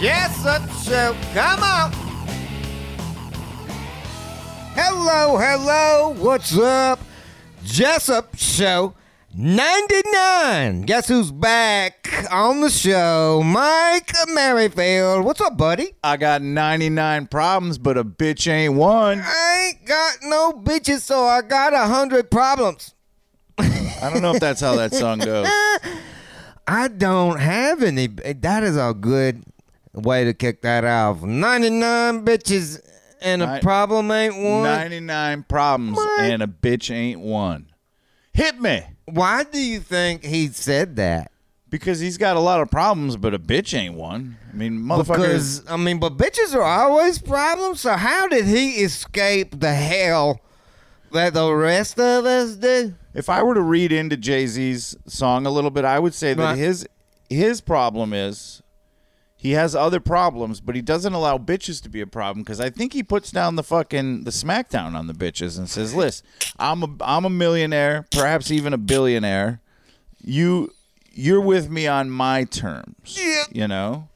Jessup Show. Come on. Hello, hello. What's up? Jessup Show 99. Guess who's back on the show? Mike Merrifield. What's up, buddy? I got 99 problems, but a bitch ain't one. I ain't got no bitches, so I got a hundred problems. I don't know if that's how that song goes. I don't have any. That is a good way to kick that off. 99 bitches and a Ni- problem ain't one. 99 problems What? and a bitch ain't one. Hit me. Why do you think he said that? Because he's got a lot of problems, but a bitch ain't one. I mean, motherfuckers. Because, I mean, but bitches are always problems. So how did he escape the hell that the rest of us do? If I were to read into Jay Z's song a little bit, I would say that Right. his his problem is he has other problems, but he doesn't allow bitches to be a problem because I think he puts down the fucking the smackdown on the bitches and says, "Listen, I'm a I'm a millionaire, perhaps even a billionaire. You you're with me on my terms, Yeah. you know."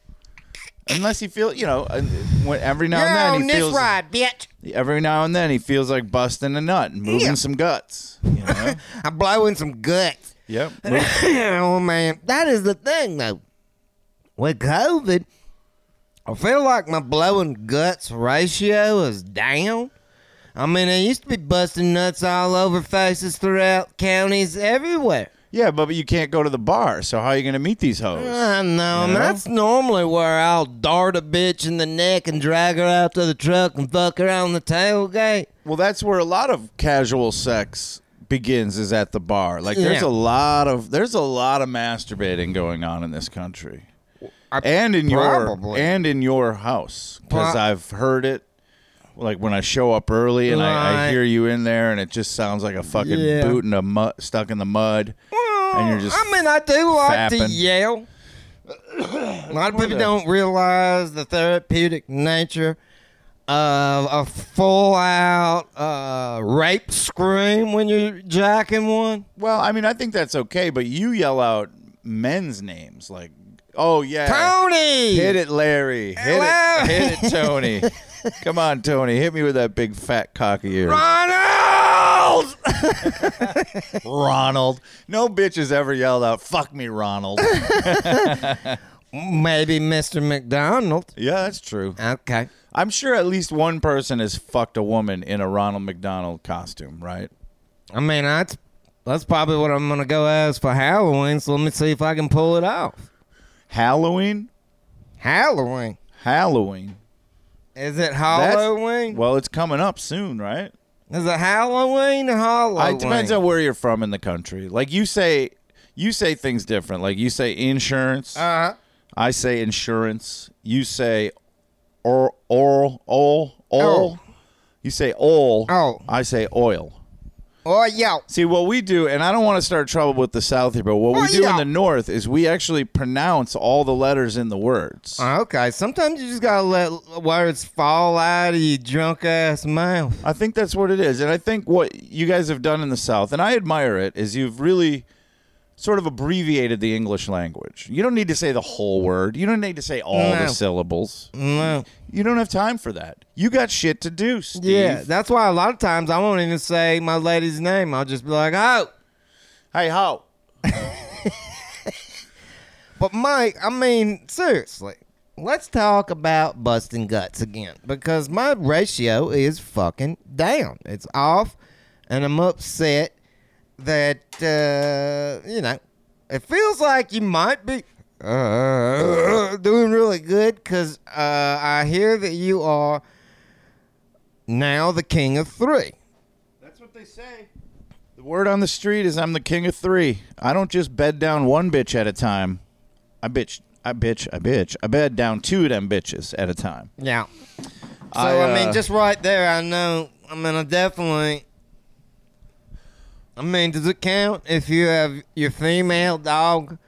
Unless he feel, you know, uh, when- every now and then he this feels ride, bitch. every now and then he feels like busting a nut and moving Yeah. some guts. You know? I'm blowing some guts. yep. oh man, that is the thing though. With COVID, I feel like my blowing guts ratio is down. I mean, I used to be busting nuts all over faces throughout counties everywhere. Yeah, but, but you can't go to the bar, so how are you going to meet these hoes? I know. I mean, know? that's normally where I'll dart a bitch in the neck and drag her out to the truck and fuck her on the tailgate. Well, that's where a lot of casual sex begins is at the bar. Like there's Yeah. a lot of there's a lot of masturbating going on in this country. I- And in Probably. your and in your house Pro- I've heard it like when I show up early and I, I hear you in there and it just sounds like a fucking Yeah. boot in a mud stuck in the mud. And you're just I mean, I do like to yell. a lot of people don't realize the therapeutic nature of a full out uh, rape scream when you're jacking one. Well, I mean, I think that's okay, but you yell out men's names like, "Oh yeah, Tony! hit it, Larry, hit Larry. it, hit it, Tony. Come on, Tony, hit me with that big fat cock of yours, Ronald! Ronald." No bitch has ever yelled out, "Fuck me, Ronald." Maybe Mr. McDonald. yeah, that's true. Okay. I'm sure at least one person has fucked a woman in a Ronald McDonald costume, right? I mean, that's, that's probably what I'm going to go as for Halloween, so let me see if I can pull it off. Halloween, Halloween. Halloween. Is it Halloween? Well, it's coming up soon, right? Is it Halloween or Halloween? It depends on where you're from in the country. Like you say, you say things different. Like you say insurance. Uh-huh. I say insurance. You say or oral oil oil. Oh. You say oil. Oh. I say oil. Oh, yeah. See what we do, and I don't want to start trouble with the South here, but what Oh, we do yeah. in the North is we actually pronounce all the letters in the words. Oh, okay, sometimes you just gotta let words fall out of your drunk ass mouth. I think that's what it is. And I think what you guys have done in the South, and I admire it, is you've really sort of abbreviated the English language. You don't need to say the whole word. You don't need to say all No. the syllables. No. You don't have time for that. You got shit to do, Steve. Yeah, that's why a lot of times I won't even say my lady's name. I'll just be like, oh. hey, how? But Mike, I mean, seriously, let's talk about busting guts again because my ratio is fucking down. It's off, and I'm upset that uh, you know it feels like you might be uh, doing really good because uh, I hear that you are now the king of three. That's what they say. The word on the street is I'm the king of three. I don't just bed down one bitch at a time. I bitch. I bitch, I bitch. I bed down two of them bitches at a time. Yeah. So I, I, mean, uh, just right there, I know. I mean, I definitely. I mean, does it count if you have your female dog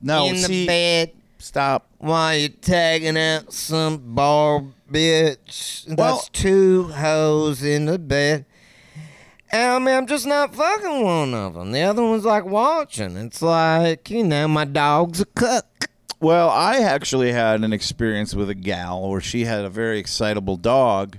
No, in see, the bed stop. while you're tagging out some bar bitch? That's Well- two hoes in the bed. And I mean, I'm just not fucking one of them. The other one's like watching. It's like, you know, my dog's a cook. Well, I actually had an experience with a gal where she had a very excitable dog,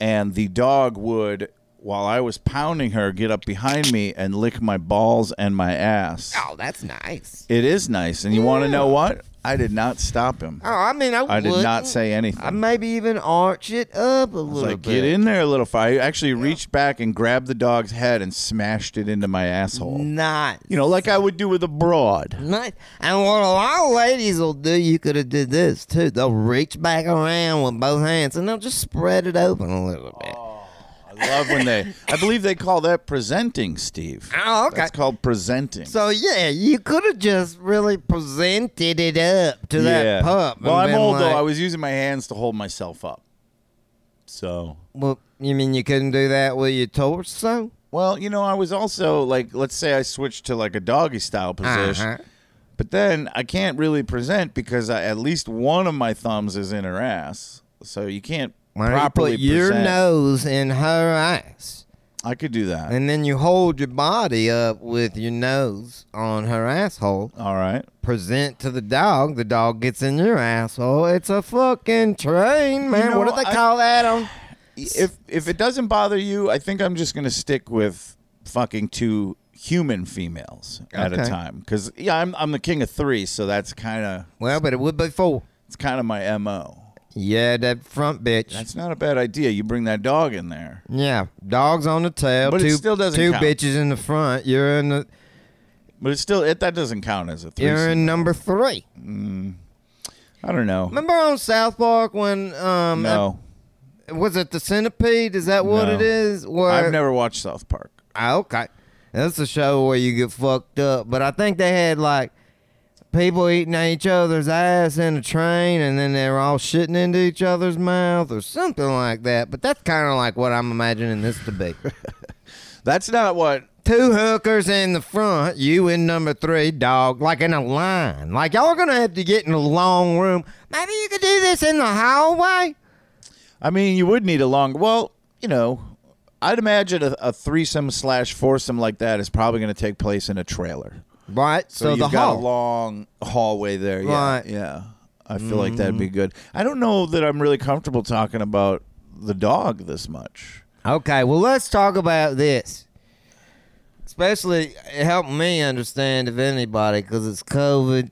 and the dog would, while I was pounding her, get up behind me and lick my balls and my ass. Oh, that's nice. It is nice. And you want to know what? I did not stop him. Oh, I mean, I, I did not say anything. I maybe even arch it up a little like, bit. get in there a little far. I actually reached back and grabbed the dog's head and smashed it into my asshole. Nice. You know, like I would do with a broad. Nice. And what a lot of ladies will do, you could have did this too. They'll reach back around with both hands and they'll just spread it open a little bit. I love when they. I believe they call that presenting, Steve. Oh, okay. That's called presenting. So yeah, you could have just really presented it up to that pup. Well, and I'm been old though. I was using my hands to hold myself up. So, Well, you mean you couldn't do that with your torso? well, you know, I was also like, let's say I switched to like a doggy style position, Uh-huh. but then I can't really present because I, at least one of my thumbs is in her ass, so you can't Why don't you put your present. nose in her ass, I could do that. and then you hold your body up with your nose on her asshole. All right. present to the dog. The dog gets in your asshole. It's a fucking train, man. know, what do they I- call that on? If if it doesn't bother you, I think I'm just gonna stick with fucking two human females at a Okay. time. Because yeah, I'm I'm the king of three, so that's kind of Well, but it would be four. it's kind of my mo. Yeah, that front bitch. That's not a bad idea. You bring that dog in there. yeah, dogs on the tail. But it two, still doesn't two count. bitches in the front. You're in the. But it's still it that doesn't count as a You're in number three. I don't know. Remember on South Park when um no, was it the centipede? Is that what No. it is? Where I've never watched South Park. Ah, okay. That's a show where you get fucked up. But I think they had like people eating each other's ass in a train and then they're all shitting into each other's mouth or something like that. But that's kind of like what I'm imagining this to be. That's not what. Two hookers in the front, you in number three, dog, like in a line. Like y'all are gonna have to get in a long room. Maybe you could do this in the hallway. I mean, you would need a long. Well, you know, I'd imagine a, a threesome slash foursome like that is probably going to take place in a trailer. Right? So, you've the got hall. a long hallway there. Yeah, Right. yeah. I feel like that'd be mm. good. I don't know that I'm really comfortable talking about the dog this much. Okay, well, let's talk about this. Especially help me understand, if anybody, because it's COVID.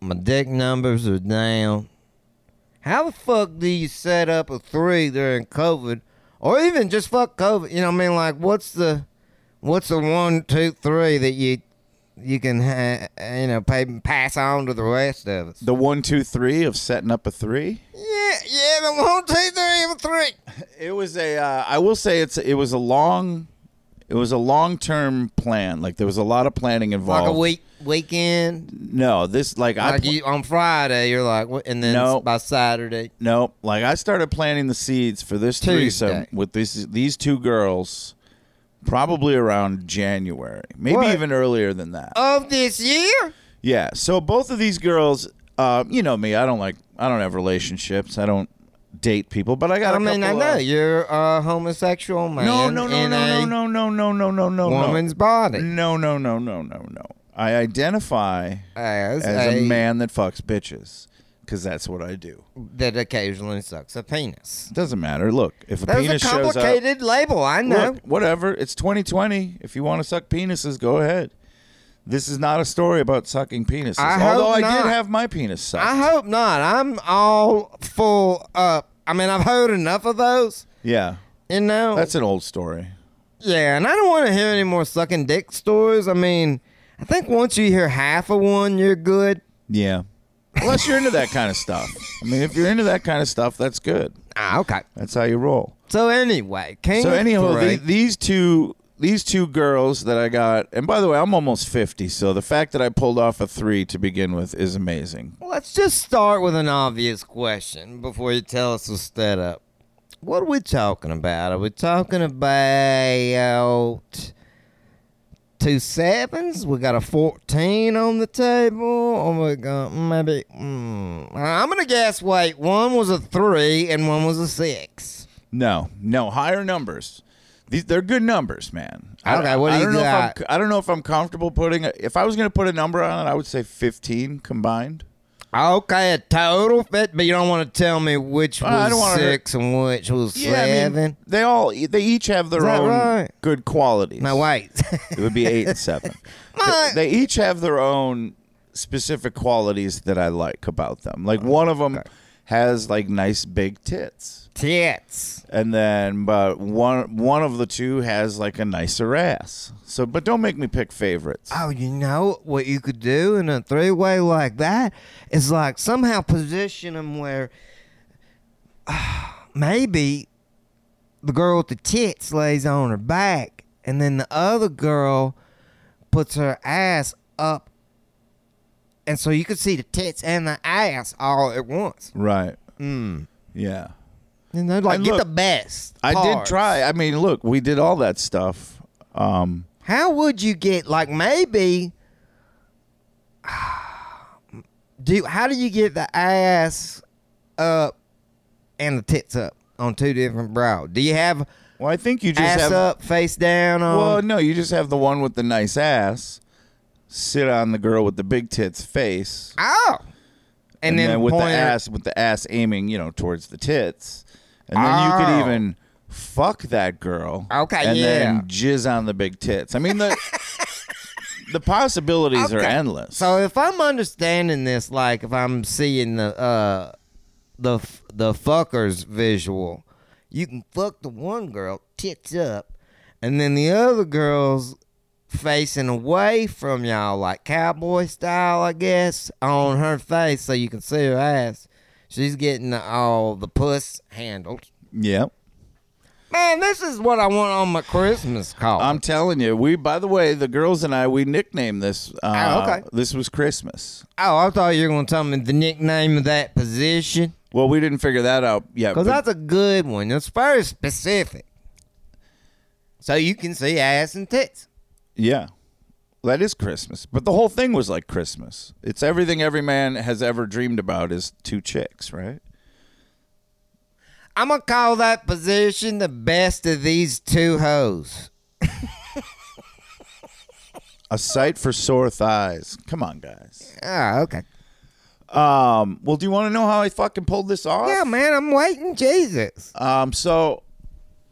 My dick numbers are down. How the fuck do you set up a three during COVID, or even just fuck COVID? You know what I mean? Like, what's the, what's the one, two, three that you, you can, ha- you know, pay, pass on to the rest of us? The one, two, three of setting up a three. Yeah, yeah, the one, two, three, and three. It was a. Uh, I will say it's. It was a long. It was a long term plan. Like there was a lot of planning involved. Like a week, weekend. No, this like I. pl- you on Friday, you're like, what- and then No. by Saturday, No, like I started planting the seeds for this threesome Tuesday. with these these two girls, probably around January, maybe What? even earlier than that. of this year. Yeah. So both of these girls, uh, you know me, I don't like, I don't have relationships. I don't date people, but I got. I a mean, I couple know of- you're a homosexual man No, no, no, in no, a no, no, no, no, no, no, no, woman's body no, no, no, no, no, no. I identify as, as a man that fucks bitches because that's what I do. that occasionally sucks a penis. Doesn't matter. Look, if a That's penis a shows up. complicated label. I know. Look, whatever. It's 2020. If you want to suck penises, go ahead. This is not a story about sucking penises. I hope Although I not. did have my penis sucked. I hope not. I'm all full up. I mean, I've heard enough of those. yeah, You know. that's an old story. Yeah, and I don't want to hear any more sucking dick stories. I mean, I think once you hear half of one, you're good. Yeah. Unless you're into that kind of stuff. I mean, if you're into that kind of stuff, that's good. Ah, okay. That's how you roll. So anyway, so anyhow, the, these two these two girls that I got, and by the way, I'm almost 50, so the fact that I pulled off a three to begin with is amazing. Let's just start with an obvious question before you tell us the setup. What are we talking about? Are we talking about two sevens? We got a 14 on the table? Or we got maybe. Mm, I'm going to guess, wait, one was a three and one was a six. No, no, higher numbers. These they're good numbers, man. I- Okay, what do I you don't know got? If I'm, I don't know if I'm comfortable putting. A, if I was going to put a number on it, I would say 15 combined. Ah, okay, a total fit, but you don't want to tell me which I was don't wanna hurt- six and which was Yeah, I seven. mean, they all they each have their that own right? good qualities. no, wait. It would be eight and seven. My- they, they each have their own specific qualities that I like about them. Like oh, one of them has like nice big tits, Tits. and then but one one of the two has like a nicer ass. So, but don't make me pick favorites. Oh, you know what you could do in a three way like that is like somehow position them where maybe the girl with the tits lays on her back, and then the other girl puts her ass up, and so you could see the tits and the ass all at once. Right. Mm. Yeah. You know, like And get look, the best. I did parts. try. I mean, look, we did all that stuff. Um, How would you get like maybe do how do you get the ass up and the tits up on two different brow? Do you have well, I think you just ass have. up, face down on Well, no, you just have the one with the nice ass sit on the girl with the big tits face, Oh. And, then, with the point her- ass with the ass aiming, you know, towards the tits, and then you could Oh. even fuck that girl. Okay, and yeah. then jizz on the big tits. I mean the the possibilities are Okay. endless. So if I'm understanding this, like if I'm seeing the uh the f- the fuckers visual, you can fuck the one girl tits up, and then the other girl's facing away from y'all, like cowboy style, I guess, on her face, so you can see her ass. She's getting all the puss handled. yep. Man, this is what I want on my Christmas card. I'm telling you, we. By the way, the girls and I, we nicknamed this. Uh, Oh, okay. This was Christmas. oh, I thought you were gonna tell me the nickname of that position. Well, we didn't figure that out yet. Because that's a good one. It's very specific. So you can see ass and tits. Yeah. That is Christmas. But the whole thing was like Christmas. It's everything every man has ever dreamed about is two chicks, right? I'm going to call that position the best of these two hoes. A sight for sore thighs. Come on, guys. Oh, okay. Um, well, do you want to know how I fucking pulled this off? Yeah, man, I'm waiting. Jesus. Um, so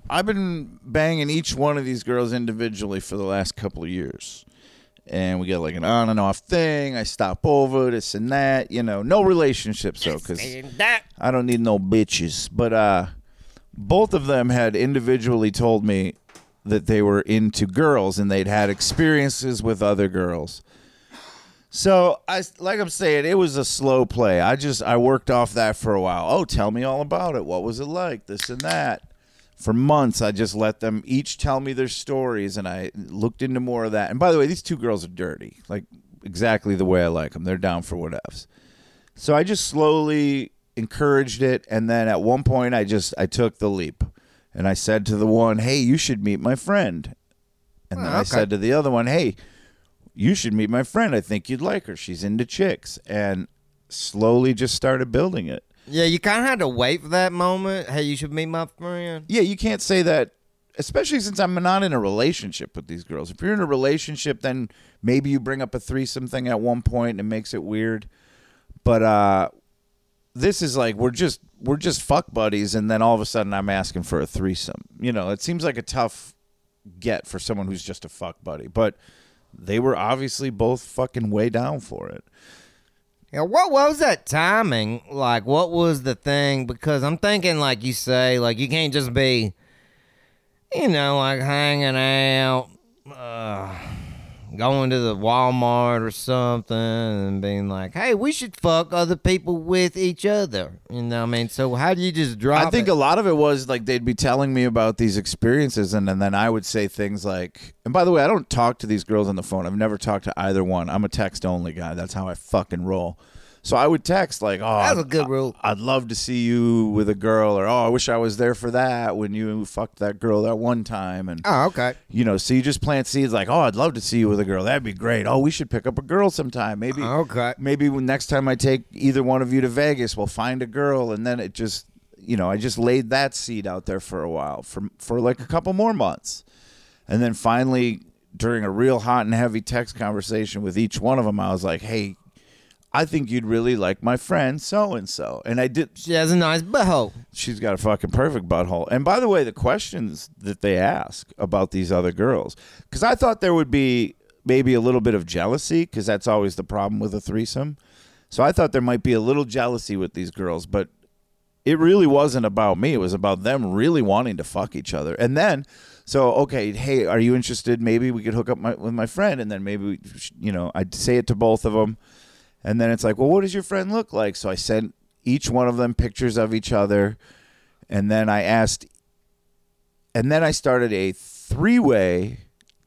I've been banging each one of these girls individually for the last couple of years. And we get like an on and off thing. I stop over, this and that. You know, no relationships though, because I don't need no bitches. But uh both of them had individually told me that they were into girls and they'd had experiences with other girls. So I like I'm saying, it was a slow play. I just I worked off that for a while. Oh, tell me all about it. What was it like? This and that. For months, I just let them each tell me their stories, and I looked into more of that. And by the way, these two girls are dirty, like exactly the way I like them. They're down for whatevs. So I just slowly encouraged it, and then at one point, I just I took the leap, and I said to the one, "Hey, you should meet my friend," and then Oh, I okay. said to the other one, "Hey, you should meet my friend. I think you'd like her. She's into chicks," and slowly just started building it. Yeah, you kind of had to wait for that moment. Hey, you should meet my friend. Yeah, you can't say that, especially since I'm not in a relationship with these girls. If you're in a relationship, then maybe you bring up a threesome thing at one point and it makes it weird. But uh, this is like we're just we're just fuck buddies, and then all of a sudden I'm asking for a threesome. You know, it seems like a tough get for someone who's just a fuck buddy, but they were obviously both fucking way down for it. Yeah, what was that timing? Like, what was the thing? Because I'm thinking, like you say, like you can't just be, you know, like hanging out uh, going to the Walmart or something and being like, "Hey, we should fuck other people with each other." You know, what I mean, so how do you just drop? I think it? a lot of it was like they'd be telling me about these experiences, and, and then I would say things like, and by the way, I don't talk to these girls on the phone. I've never talked to either one. I'm a text only guy. That's how I fucking roll. So I would text like, "Oh, That's a I'd- good rule. I'd love to see you with a girl," or "Oh, I wish I was there for that when you fucked that girl that one time." And oh, okay. you know, so you just plant seeds like, "Oh, I'd love to see you with a girl. That'd be great. Oh, we should pick up a girl sometime. Maybe oh, Okay. maybe next time I take either one of you to Vegas, we'll find a girl, and then it just, you know, I just laid that seed out there for a while, for for like a couple more months, and then finally, during a real hot and heavy text conversation with each one of them, I was like, "Hey, I think you'd really like my friend so and so," and I did. She has a nice butthole. She's got a fucking perfect butthole. And by the way, the questions that they ask about these other girls, because I thought there would be maybe a little bit of jealousy, because that's always the problem with a threesome. So I thought there might be a little jealousy with these girls, but it really wasn't about me. It was about them really wanting to fuck each other. And then, so okay, hey, are you interested? Maybe we could hook up my, with my friend, and then maybe we, you know, I'd say it to both of them, and then it's like, well, what does your friend look like? So I sent each one of them pictures of each other, and then I asked, and then I started a three-way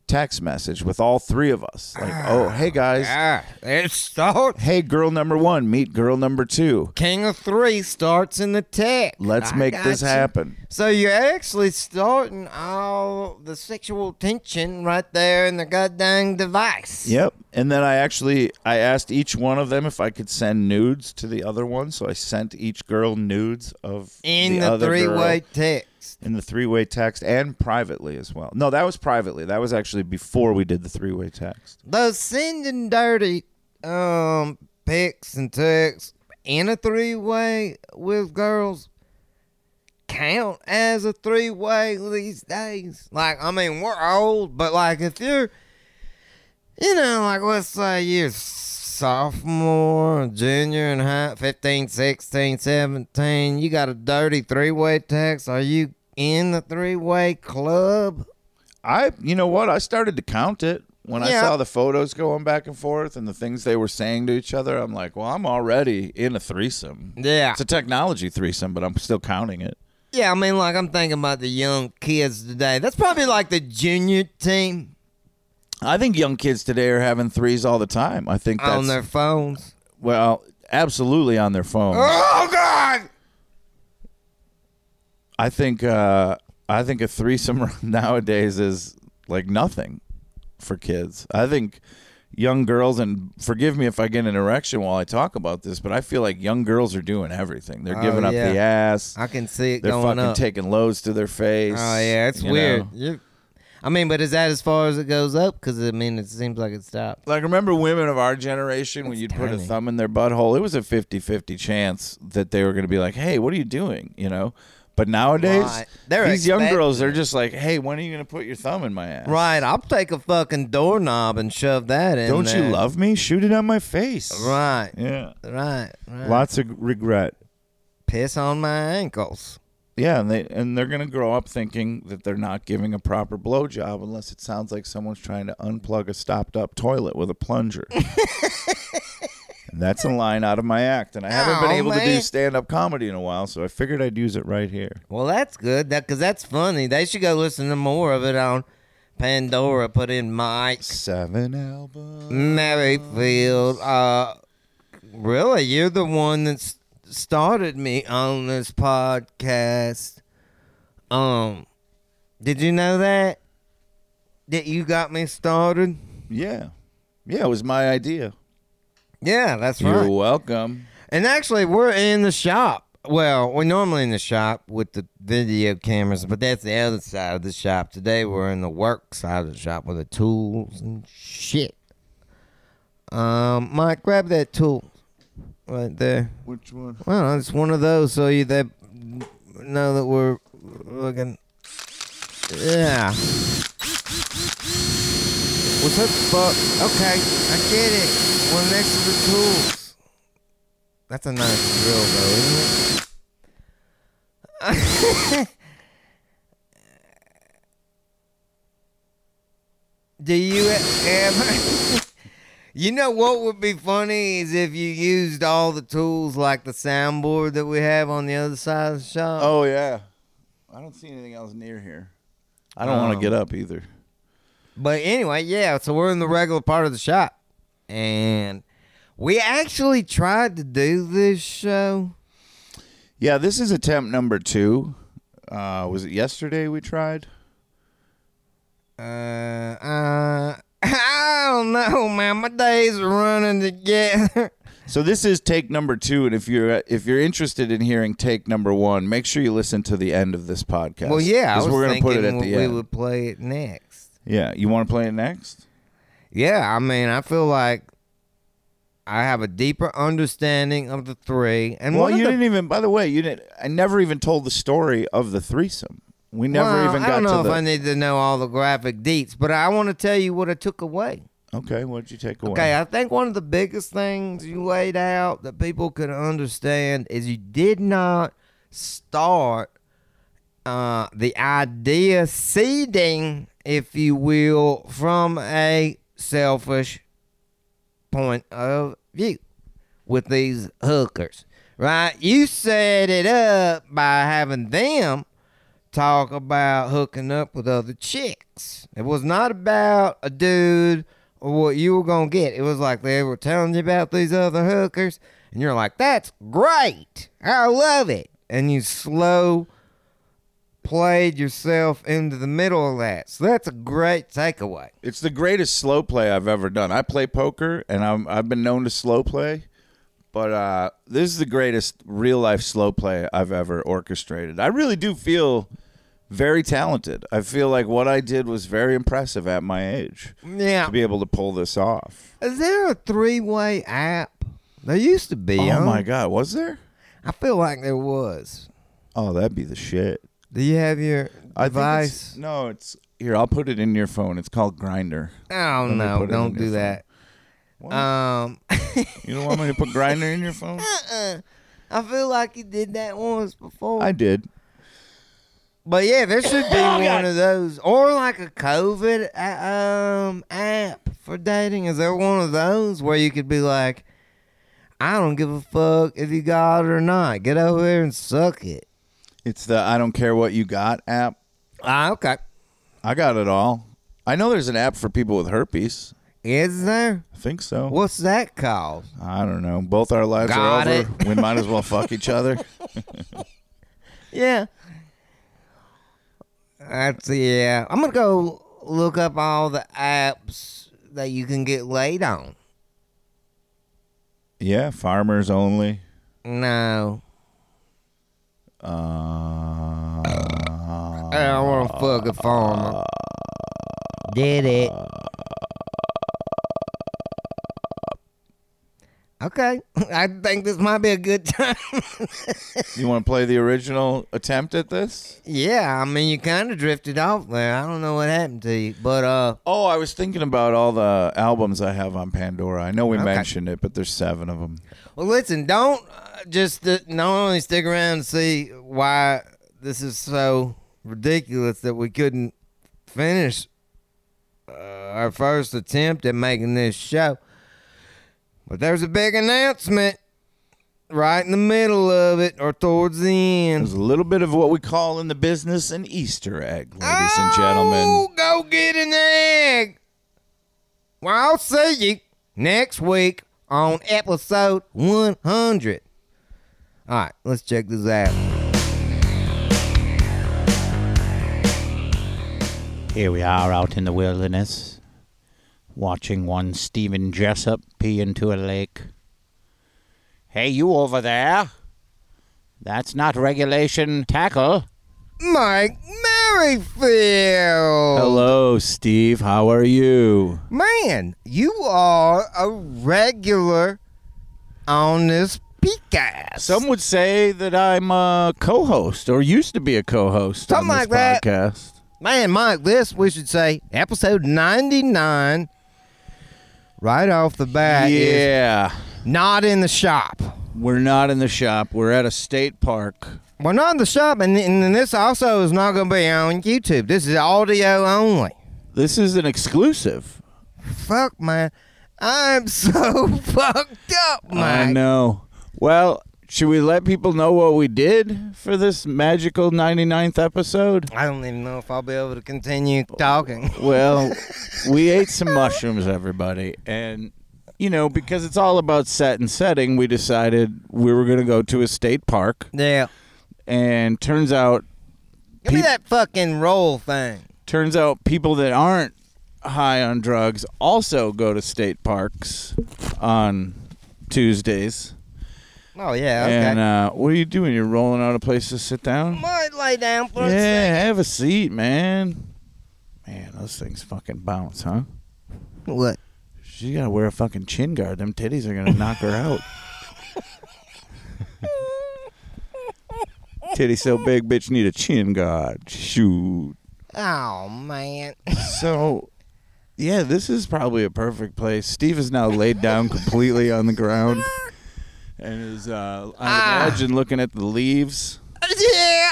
text message with all three of us, like, oh, hey guys, Ah, it starts. hey girl number one, meet girl number two. King of three starts in the text. Let's I make this you. happen. So you're actually starting all the sexual tension right there in the goddamn device. Yep. And then I actually I asked each one of them if I could send nudes to the other one, so I sent each girl nudes of In the, the, other girl three-way text. In the three-way text and privately as well. No, that was privately. That was actually before we did the three-way text. Those sending dirty um pics and texts in a three-way with girls count as a three-way these days. Like, I mean, we're old, but like if you're, you know, like let's say you're sophomore, junior in high, 15, 16, 17, you got a dirty three-way text. Are you in the three-way club? I you know what? I started to count it. When I saw the photos going back and forth and the things they were saying to each other, I'm like, well, I'm already in a threesome. Yeah. It's a technology threesome, but I'm still counting it. Yeah, I mean, like I'm thinking about the young kids today. That's probably like the junior team I think young kids today are having threes all the time. I think that's on their phones. well, absolutely on their phone. Oh God! I think uh, I think a threesome nowadays is like nothing for kids. I think young girls and forgive me if I get an erection while I talk about this, but I feel like young girls are doing everything. They're Oh, giving up yeah. the ass. I can see it They're going fucking up. taking loads to their face. oh yeah, it's weird. I mean, but is that as far as it goes up? Because I mean, it seems like it stopped. Like remember women of our generation when It's you'd put a tiny. thumb in their butthole, it was a 50-50 chance that they were going to be like, "Hey, what are you doing?" you know? But nowadays, Right. They're these young girls, they're just like, "Hey, when are you going to put your thumb in my ass?" Right, I'll take a fucking doorknob and shove that in. Don't you there. love me? Shoot it on my face. Right, Yeah. right, right. Lots of regret. Piss on my ankles. Yeah, and they and they're gonna grow up thinking that they're not giving a proper blowjob unless it sounds like someone's trying to unplug a stopped up toilet with a plunger. And That's a line out of my act, and I haven't been Oh, able to do man. stand up comedy in a while, so I figured I'd use it right here. Well, that's good. That because that's funny. They should go listen to more of it on Pandora. Put in Mike Seven albums. Merrifield. Uh, really, you're the one that s- started me on this podcast. Um, did you know that? That you got me started? Yeah, yeah, it was my idea. Yeah, that's You're right. welcome. And actually, we're in the shop. Well, we're normally in the shop with the video cameras, but that's the other side of the shop. Today, we're in the work side of the shop with the tools and shit. Um, Mike, grab that tool right there. Which one? Well, it's one of those, so you that know that we're looking. Yeah. What's up, fuck? Okay, I get it. One next to the tools. That's a nice drill, though, isn't it? Do you ever You know what would be funny is if you used all the tools like the soundboard that we have on the other side of the shop. Oh yeah. I don't see anything else near here. I don't want Um, to get up either. But anyway, yeah, so we're in the regular part of the shop. And we actually tried to do this show. Yeah, this is attempt number two. Uh, was it yesterday we tried? Uh, uh, I don't know, man. My days are running together. So this is take number two, and if you're if you're interested in hearing take number one, make sure you listen to the end of this podcast. well, yeah, I was we're gonna put it at the end. we would play it next. Yeah, you want to play it next? Yeah, I mean, I feel like I have a deeper understanding of the three. And well, you the didn't even. By the way, you didn't. I never even told the story of the threesome. We never Well, even I don't know if the. I need to know all the graphic deets, but I want to tell you what I took away. okay, what did you take away? Okay, I think one of the biggest things you laid out that people could understand is you did not start uh, the idea seeding, if you will, from a selfish point of view with these hookers, right? You set it up by having them talk about hooking up with other chicks. It was not about a dude or what you were gonna get. It was like they were telling you about these other hookers, and you're like, "That's great, I love it," and you slow played yourself into the middle of that. So that's a great takeaway. It's the greatest slow play I've ever done. I play poker, and I'm, I've been known to slow play, but uh, this is the greatest real life slow play I've ever orchestrated. I really do feel very talented. I feel like what I did was very impressive at my age Yeah. to be able to pull this off. Is there a three-way app? There used to be. Oh huh? my god, was there? I feel like there was. Oh, that'd be the shit. Do you have your I device? it's, no, it's here. I'll put it in your phone. It's called Grindr. Oh Let no! Don't do that. What? Um, you don't want me to put Grindr in your phone? uh-uh. I feel like you did that once before. I did. but yeah, there should be Oh, one God. of those, or like a COVID um app for dating. Is there one of those where you could be like, I don't give a fuck if you got it or not. Get over there and suck it. It's the I don't care what you got app. Ah, okay. I got it all. I know there's an app for people with herpes. Is there? I think so. What's that called? I don't know. Both our lives Got are over. we might as well fuck each other. Yeah. That's yeah. I'm gonna go look up all the apps that you can get laid on. Yeah, farmers only. No, Uh, I don't want to fuck a farmer. Did it? Okay, I think this might be a good time. you want to play the original attempt at this? yeah, I mean you kind of drifted off there. I don't know what happened to you, but uh, Oh, I was thinking about all the albums I have on Pandora. I know we Okay. mentioned it, but there's seven of them. Well, listen, don't uh, just uh, not only stick around and see why this is so ridiculous that we couldn't finish uh, our first attempt at making this show, but there's a big announcement right in the middle of it or towards the end. There's a little bit of what we call in the business an Easter egg, ladies and gentlemen. Oh, go get an egg. Well, I'll see you next week on episode 100. All right, let's check this out. Here we are out in the wilderness, watching one Stephen Jessup pee into a lake. Hey, you over there! That's not regulation tackle. Mike Merrifield. Hello, Steve. How are you? Man, you are a regular on this podcast. Some would say that I'm a co-host or used to be a co-host Something on this like that. podcast. Man, Mike, this we should say episode 99 right off the bat is yeah, not in the shop. we're not in the shop. We're at a state park. We're not in the shop, and, and this also is not going to be on YouTube. This is audio only. This is an exclusive. Fuck, man. I'm so fucked up, man. I know. Well, should we let people know what we did for this magical 99th episode? I don't even know if I'll be able to continue talking. Well, we ate some mushrooms, everybody. And, you know, because it's all about set and setting, we decided we were going to go to a state park. Yeah. And turns out, Give me that fucking roll thing. turns out people that aren't high on drugs also go to state parks on Tuesdays. Oh yeah, okay. And uh, what are you doing? You're rolling out a place to sit down? Might lay down for a Yeah, second. have a seat, man. Man, those things fucking bounce, huh? What? She's gotta wear a fucking chin guard. Them titties are gonna knock her out. Titty so big, bitch need a chin guard. Shoot. Oh man. So, yeah, this is probably a perfect place. Steve is now laid down completely on the ground and is, uh, I Ah. imagine, looking at the leaves. yeah.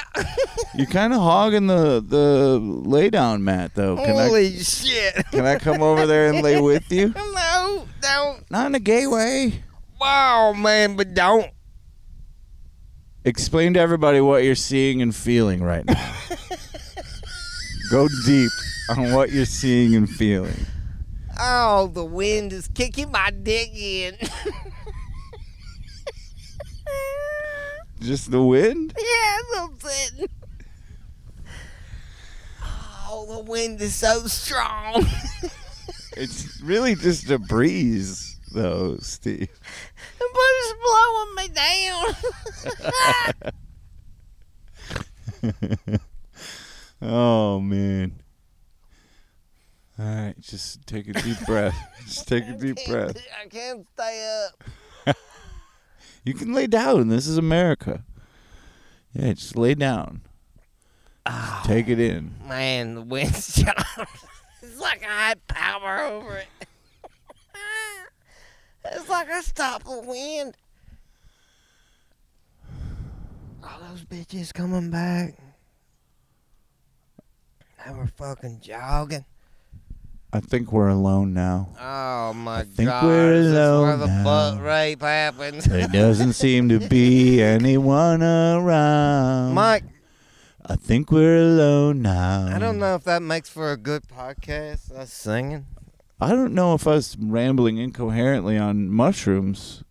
You're kind of hogging the the lay down mat, though. Can I Holy shit. can I come over there and lay with you? No, don't. Not in a gay way. Wow, man, but don't. Explain to everybody what you're seeing and feeling right now. Go deep on what you're seeing and feeling. Oh, the wind is kicking my dick in. Just the wind? yeah, I'm. Oh, the wind is so strong. It's really just a breeze, though, Steve. but it's blowing me down. Oh man. All right, just take a deep breath. Just take a deep breath. I can't stay up. You can lay down. And this is America. Yeah, just lay down. Just ah, take it in. Man, the wind's strong. it's like I had power over it. it's like I stopped the wind. All those bitches coming back. They were fucking jogging. I think we're alone now. Oh my I think god. we're this is where the now. butt rape happens. There doesn't seem to be anyone around. Mike, I think we're alone now. I don't know if that makes for a good podcast, us singing. I don't know if us rambling incoherently on mushrooms,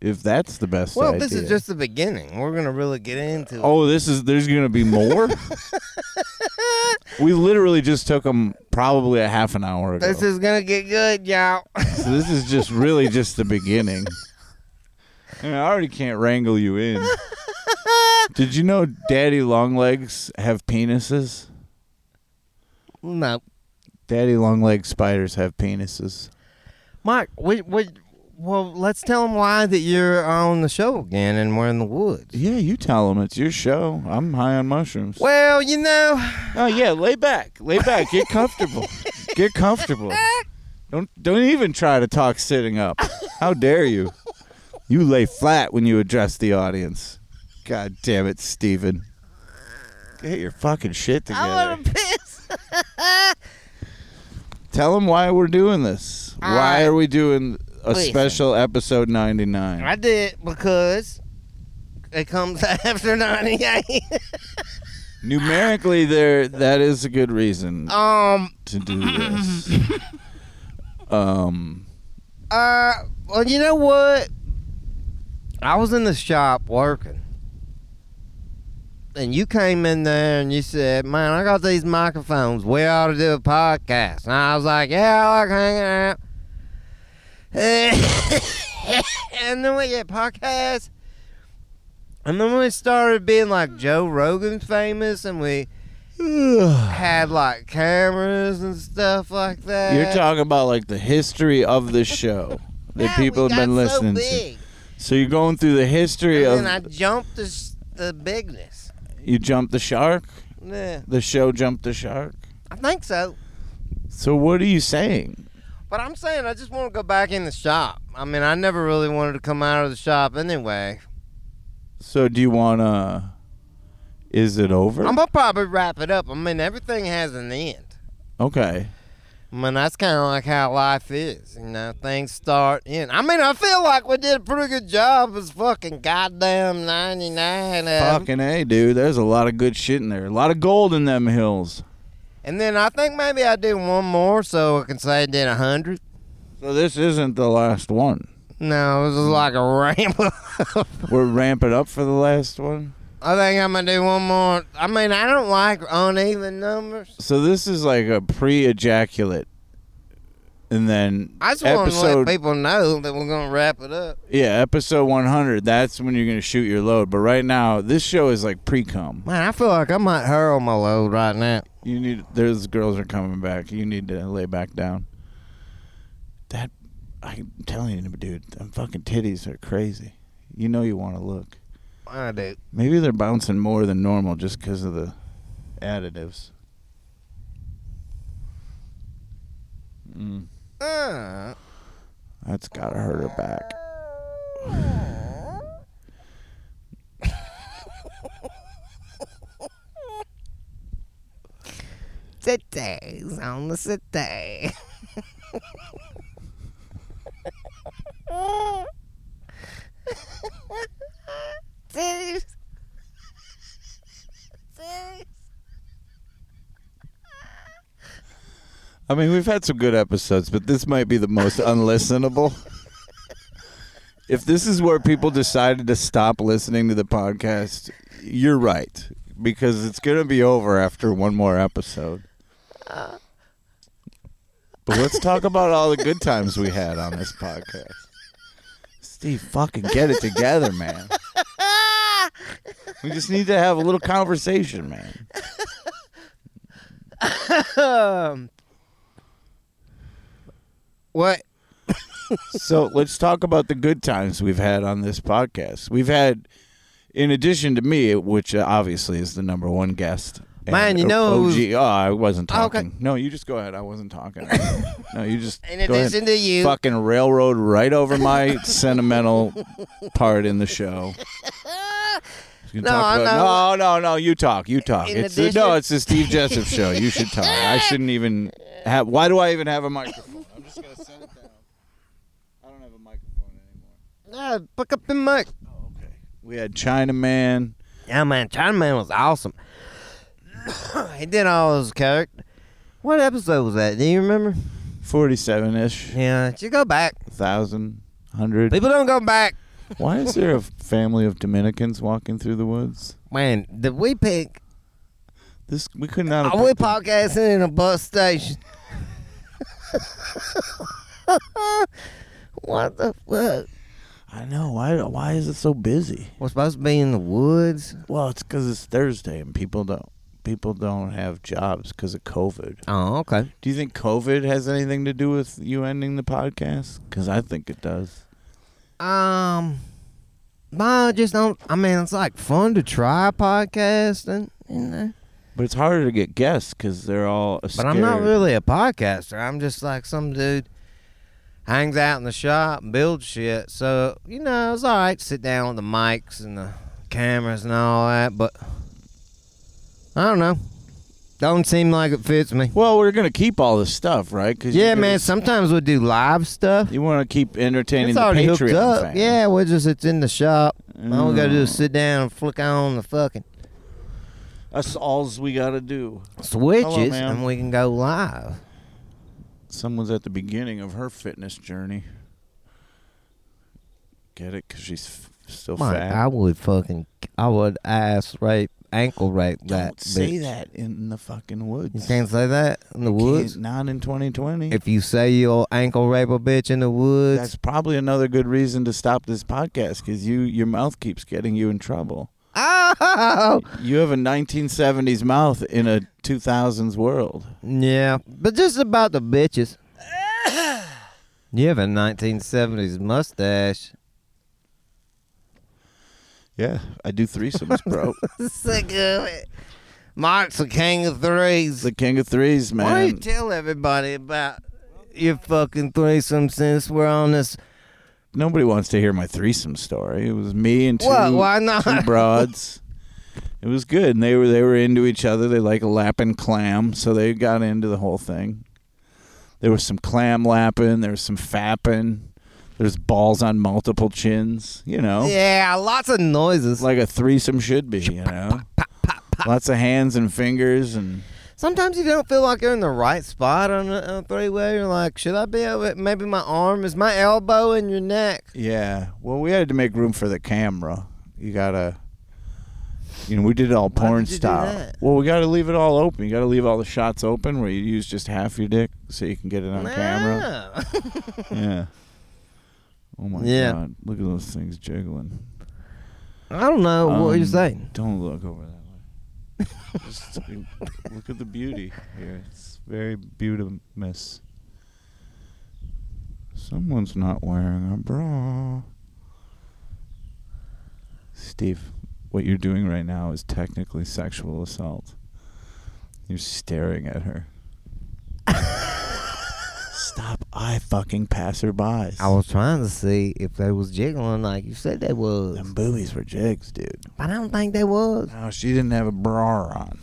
if that's the best Well, idea. this is just the beginning. We're gonna really get into it. Oh, this is. There's gonna be more. we literally just took them probably a half an hour ago. This is gonna get good, y'all. so this is just really just the beginning. I, mean, I already can't wrangle you in. Did you know Daddy Longlegs have penises? no, Daddy Longlegs spiders have penises. Mike. We, we, well, let's tell them why that you're on the show again and we're in the woods. Yeah, you tell them it's your show. I'm high on mushrooms. Well, you know, Oh yeah, lay back, lay back, get comfortable, get comfortable. Don't don't even try to talk sitting up. How dare you? You lay flat when you address the audience. God damn it, Steven. Get your fucking shit I together. want to piss. Tell them why we're doing this. Why are we doing a Listen. special episode 99? I did because it comes after '98. Numerically, there that is a good reason um. to do this. um, Uh. Well, you know what? I was in the shop working. And you came in there and you said, Man, I got these microphones. We ought to do a podcast. And I was like, Yeah, I like hanging out. and then we get podcasts. And then we started being like Joe Rogan famous and we had like cameras and stuff like that. You're talking about like the history of the show that Yeah, people have been got so listening to. So you're going through the history And of And I jumped the, the bigness. you jumped the shark. Yeah, The show jumped the shark. I think so. So what are you saying? But I'm saying I just want to go back in the shop. I mean, I never really wanted to come out of the shop anyway. So do you wanna? Is it over? I'm gonna probably wrap it up. I mean, everything has an end. okay. I mean, that's kind of like how life is. You know, things start in. I mean, I feel like we did a pretty good job as fucking goddamn 99 of 'em. Fucking A, dude. There's a lot of good shit in there. A lot of gold in them hills. And then I think maybe I do one more so I can say I did a 100. So this isn't the last one. No, this is like a ramp. We're ramping up for the last one. I think I'm going to do one more. I mean, I don't like uneven numbers. So this is like a pre-ejaculate, and then I just want to let people know that we're going to wrap it up. yeah episode 100. That's when you're gonna shoot your load. But right now, this show is like pre-cum. Man, I feel like I might hurl my load right now. You need. There's girls are coming back. You need to lay back down. That I'm telling you, dude. Them fucking titties are crazy. You know you want to look. I do. Maybe they're bouncing more than normal just because of the additives. Mm, Uh, that's gotta hurt her back. Today's on the city. Titties. Titties. I mean, we've had some good episodes, but this might be the most unlistenable. if this is where people decided to stop listening to the podcast, you're right because it's going to be over after one more episode. But let's talk about all the good times we had on this podcast. Steve, fucking get it together, man. We just need to have a little conversation, man. Um, what? so let's talk about the good times we've had on this podcast. We've had, in addition to me, which uh, obviously is the number one guest. Man, you know OG. Oh, I wasn't okay. talking. No, you just go ahead. I wasn't talking. no, you just In addition to you, fucking railroad right over my sentimental part in the show. No, about- no, no, no. You talk. You talk. It's the, no, it's the Steve Jessup show. You should talk. I shouldn't even have. Why do I even have a microphone? I'm just gonna set it down. I don't have a microphone anymore. yeah, pick up the mic. Oh, okay. We had Chinaman. Yeah, man, China Man was awesome. he did all those characters. What episode was that? Do you remember? 47 ish, Yeah, you go back. thousand, hundred. People don't go back. Why is there a family of Dominicans walking through the woods? Man, did we pick? This we could not. Have Are we picked podcasting in a bus station? what the fuck? I know. Why? Why is it so busy? We're supposed to be in the woods. Well, it's because it's Thursday and people don't people don't have jobs because of COVID. Oh, okay. Do you think COVID has anything to do with you ending the podcast? Because I think it does. Um, no, I just don't. I mean, it's like fun to try podcasting, you know. But it's harder to get guests because they're all. But I'm not really a podcaster. I'm just like some dude hangs out in the shop and builds shit. So you know, it's all right. to Sit down with the mics and the cameras and all that, but I don't know. Don't seem like it fits me. Well, we're gonna keep all this stuff, right? Cause Yeah, man. Sometimes we do live stuff. You want to keep entertaining It's the already hooked Patreon up. fans. Yeah, we're just it's in the shop. All we gotta do is Mm. sit down and flick on the fucking That's all we gotta do. switches, ma'am. and we can go live. Someone's at the beginning of her fitness journey. Get it? Because she's f- still Man, fat. I would fucking, I would ass rape, ankle rape that. Don't say bitch. that in the fucking woods. You can't say that in the You woods. Not in 2020. If you say you'll ankle rape a bitch in the woods, That's probably another good reason to stop this podcast because you your mouth keeps getting you in trouble. Oh, You have a 1970s mouth in a 2000s world. yeah. But just about the bitches. You have a 1970s mustache. Yeah, I do threesomes, bro. Sick of it. Mark's the king of threes. the king of threes, man. Why don't you tell everybody about your fucking threesome since we're on this? Nobody wants to hear my threesome story. It was me and two, What? Why not? two broads. It was good, and they were they were into each other. They like a lap and clam, so they got into the whole thing. There was some clam lapping. There was some fapping. There's balls on multiple chins. You know, Yeah, lots of noises. like a threesome should be. You know, lots of hands and fingers and. Sometimes you don't feel like you're in the right spot on a, a three way. You're like, should I be over? Maybe my arm is my elbow in your neck. Yeah. Well, we had to make room for the camera. You gotta. You know, we did it all porn did you do style. Well, we got to leave it all open. You got to leave all the shots open where you use just half your dick so you can get it on camera. Ah. Yeah. Oh my Yeah. god! Look at those things jiggling. I don't know what you're Um, saying. Don't look over that. Just look at the beauty here. It's very beautiful. Someone's not wearing a bra. Steve, what you're doing right now is technically sexual assault. You're staring at her. Stop eye fucking passerbys. I was trying to see if they was jiggling like you said they was, Them boobies were jigs, dude. but I don't think they was. No, she didn't have a bra on.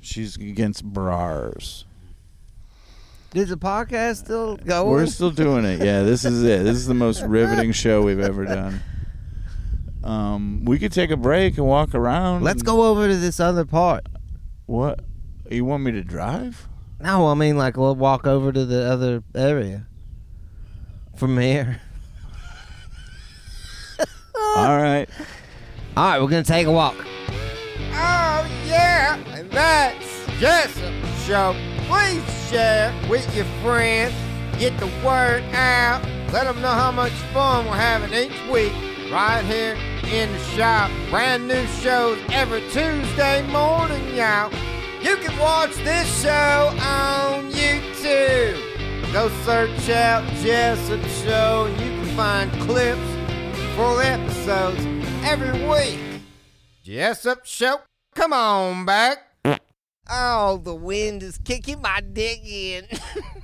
She's against bras. Did the podcast still go? We're still doing it. Yeah, this is it. This is the most riveting show we've ever done. Um, we could take a break and walk around. Let's and- go over to this other part. What? You want me to drive? No, I mean like we'll walk over to the other area from here. All right. All right, we're gonna take a walk. Oh yeah, and that's Jessup Show. Please share with your friends. Get the word out. Let them know how much fun we're having each week right here in the shop. Brand new shows every Tuesday morning, y'all. You can watch this show on YouTube. Go search out Jessup Show and you can find clips, full episodes every week. Jessup Show, come on back. Oh, the wind is kicking my dick in.